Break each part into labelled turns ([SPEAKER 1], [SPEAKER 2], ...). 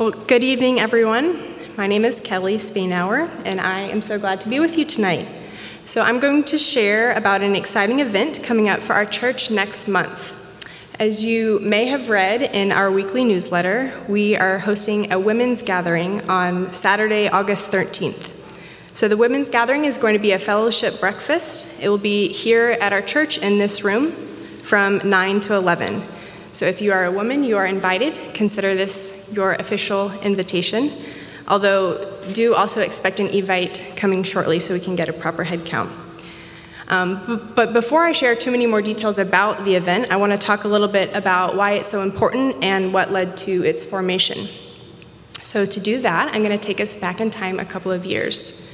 [SPEAKER 1] Well, good evening, everyone. My name is Kelly Spainauer, and I am so glad to be with you tonight. So, I'm going to share about an exciting event coming up for our church next month. As you may have read in our weekly newsletter, we are hosting a women's gathering on Saturday, August 13th. So, the women's gathering is going to be a fellowship breakfast. It will be here at our church in this room from 9 to 11. So if you are a woman, you are invited. Consider this your official invitation. Although, do also expect an evite coming shortly so we can get a proper head count. Um, but before I share too many more details about the event, I want to talk a little bit about why it's so important and what led to its formation. So, to do that, I'm going to take us back in time a couple of years.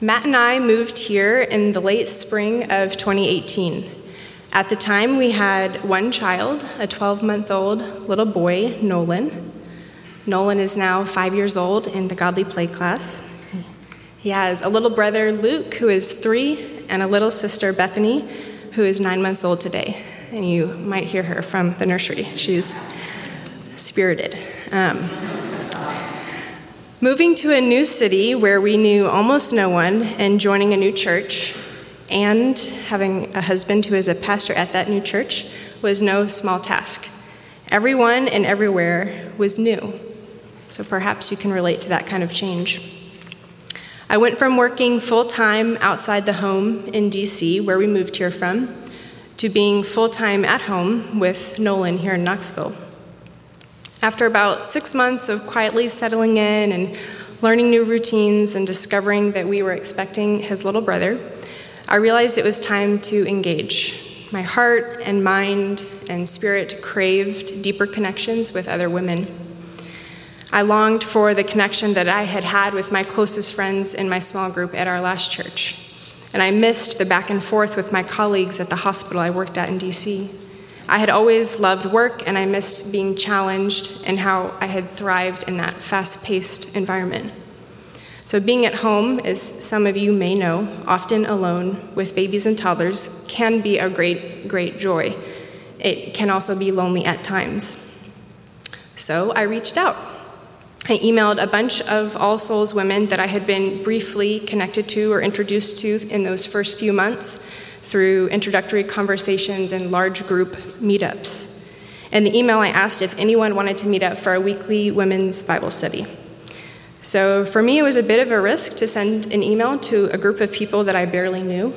[SPEAKER 1] Matt and I moved here in the late spring of 2018. At the time, we had one child, a 12 month old little boy, Nolan. Nolan is now five years old in the Godly Play class. He has a little brother, Luke, who is three, and a little sister, Bethany, who is nine months old today. And you might hear her from the nursery. She's spirited. Um, moving to a new city where we knew almost no one and joining a new church and having a husband who is a pastor at that new church was no small task. Everyone and everywhere was new. So perhaps you can relate to that kind of change. I went from working full time outside the home in DC, where we moved here from, to being full time at home with Nolan here in Knoxville. After about six months of quietly settling in and learning new routines and discovering that we were expecting his little brother, I realized it was time to engage. My heart and mind and spirit craved deeper connections with other women. I longed for the connection that I had had with my closest friends in my small group at our last church. And I missed the back and forth with my colleagues at the hospital I worked at in DC. I had always loved work, and I missed being challenged and how I had thrived in that fast paced environment. So, being at home, as some of you may know, often alone with babies and toddlers, can be a great, great joy. It can also be lonely at times. So, I reached out. I emailed a bunch of All Souls women that I had been briefly connected to or introduced to in those first few months through introductory conversations and large group meetups. In the email, I asked if anyone wanted to meet up for a weekly women's Bible study. So for me, it was a bit of a risk to send an email to a group of people that I barely knew,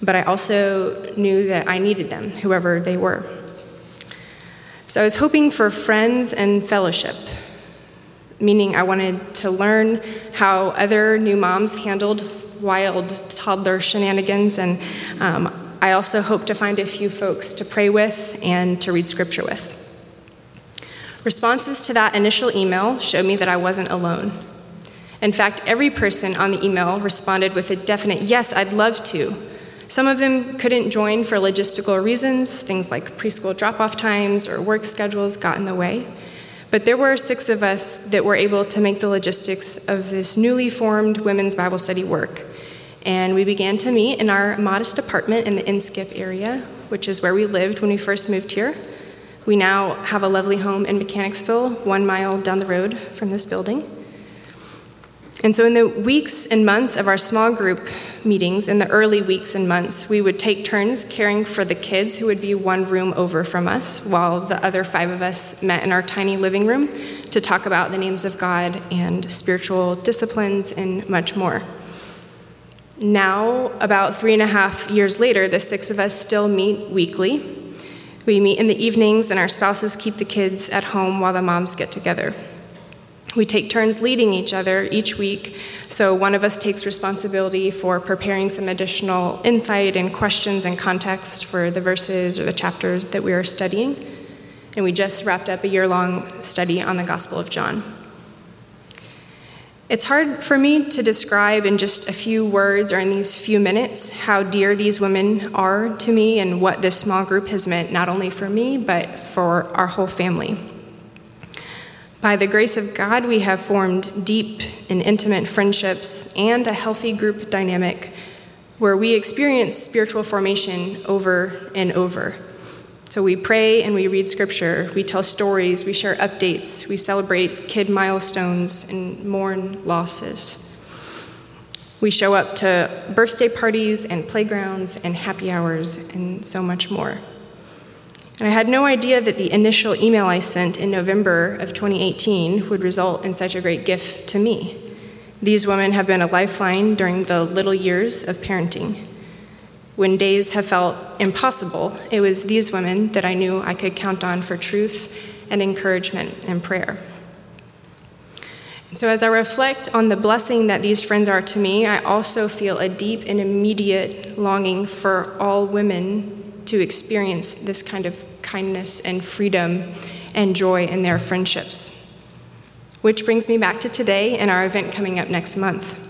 [SPEAKER 1] but I also knew that I needed them, whoever they were. So I was hoping for friends and fellowship, meaning I wanted to learn how other new moms handled wild toddler shenanigans, and um, I also hoped to find a few folks to pray with and to read scripture with. Responses to that initial email showed me that I wasn't alone. In fact, every person on the email responded with a definite yes, I'd love to. Some of them couldn't join for logistical reasons, things like preschool drop off times or work schedules got in the way. But there were six of us that were able to make the logistics of this newly formed women's Bible study work. And we began to meet in our modest apartment in the Inskip area, which is where we lived when we first moved here. We now have a lovely home in Mechanicsville, one mile down the road from this building. And so, in the weeks and months of our small group meetings, in the early weeks and months, we would take turns caring for the kids who would be one room over from us, while the other five of us met in our tiny living room to talk about the names of God and spiritual disciplines and much more. Now, about three and a half years later, the six of us still meet weekly we meet in the evenings, and our spouses keep the kids at home while the moms get together. We take turns leading each other each week, so one of us takes responsibility for preparing some additional insight and questions and context for the verses or the chapters that we are studying. And we just wrapped up a year long study on the Gospel of John. It's hard for me to describe in just a few words or in these few minutes how dear these women are to me and what this small group has meant, not only for me, but for our whole family. By the grace of God, we have formed deep and intimate friendships and a healthy group dynamic where we experience spiritual formation over and over. So we pray and we read scripture, we tell stories, we share updates, we celebrate kid milestones and mourn losses. We show up to birthday parties and playgrounds and happy hours and so much more. And I had no idea that the initial email I sent in November of 2018 would result in such a great gift to me. These women have been a lifeline during the little years of parenting. When days have felt impossible, it was these women that I knew I could count on for truth and encouragement and prayer. And so, as I reflect on the blessing that these friends are to me, I also feel a deep and immediate longing for all women to experience this kind of kindness and freedom and joy in their friendships. Which brings me back to today and our event coming up next month.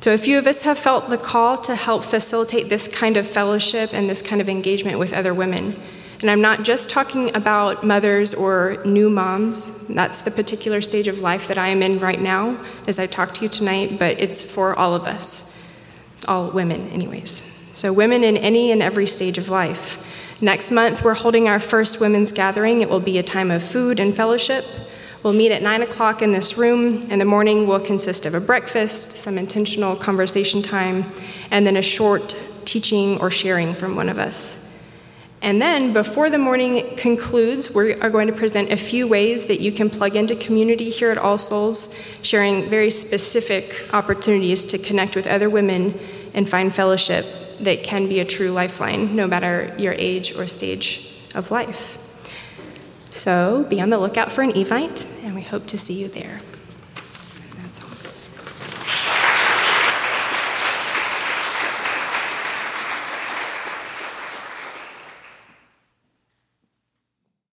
[SPEAKER 1] So, a few of us have felt the call to help facilitate this kind of fellowship and this kind of engagement with other women. And I'm not just talking about mothers or new moms. That's the particular stage of life that I am in right now as I talk to you tonight, but it's for all of us, all women, anyways. So, women in any and every stage of life. Next month, we're holding our first women's gathering. It will be a time of food and fellowship. We'll meet at 9 o'clock in this room, and the morning will consist of a breakfast, some intentional conversation time, and then a short teaching or sharing from one of us. And then, before the morning concludes, we are going to present a few ways that you can plug into community here at All Souls, sharing very specific opportunities to connect with other women and find fellowship that can be a true lifeline, no matter your age or stage of life. So be on the lookout for an Evite, and we hope to see you there.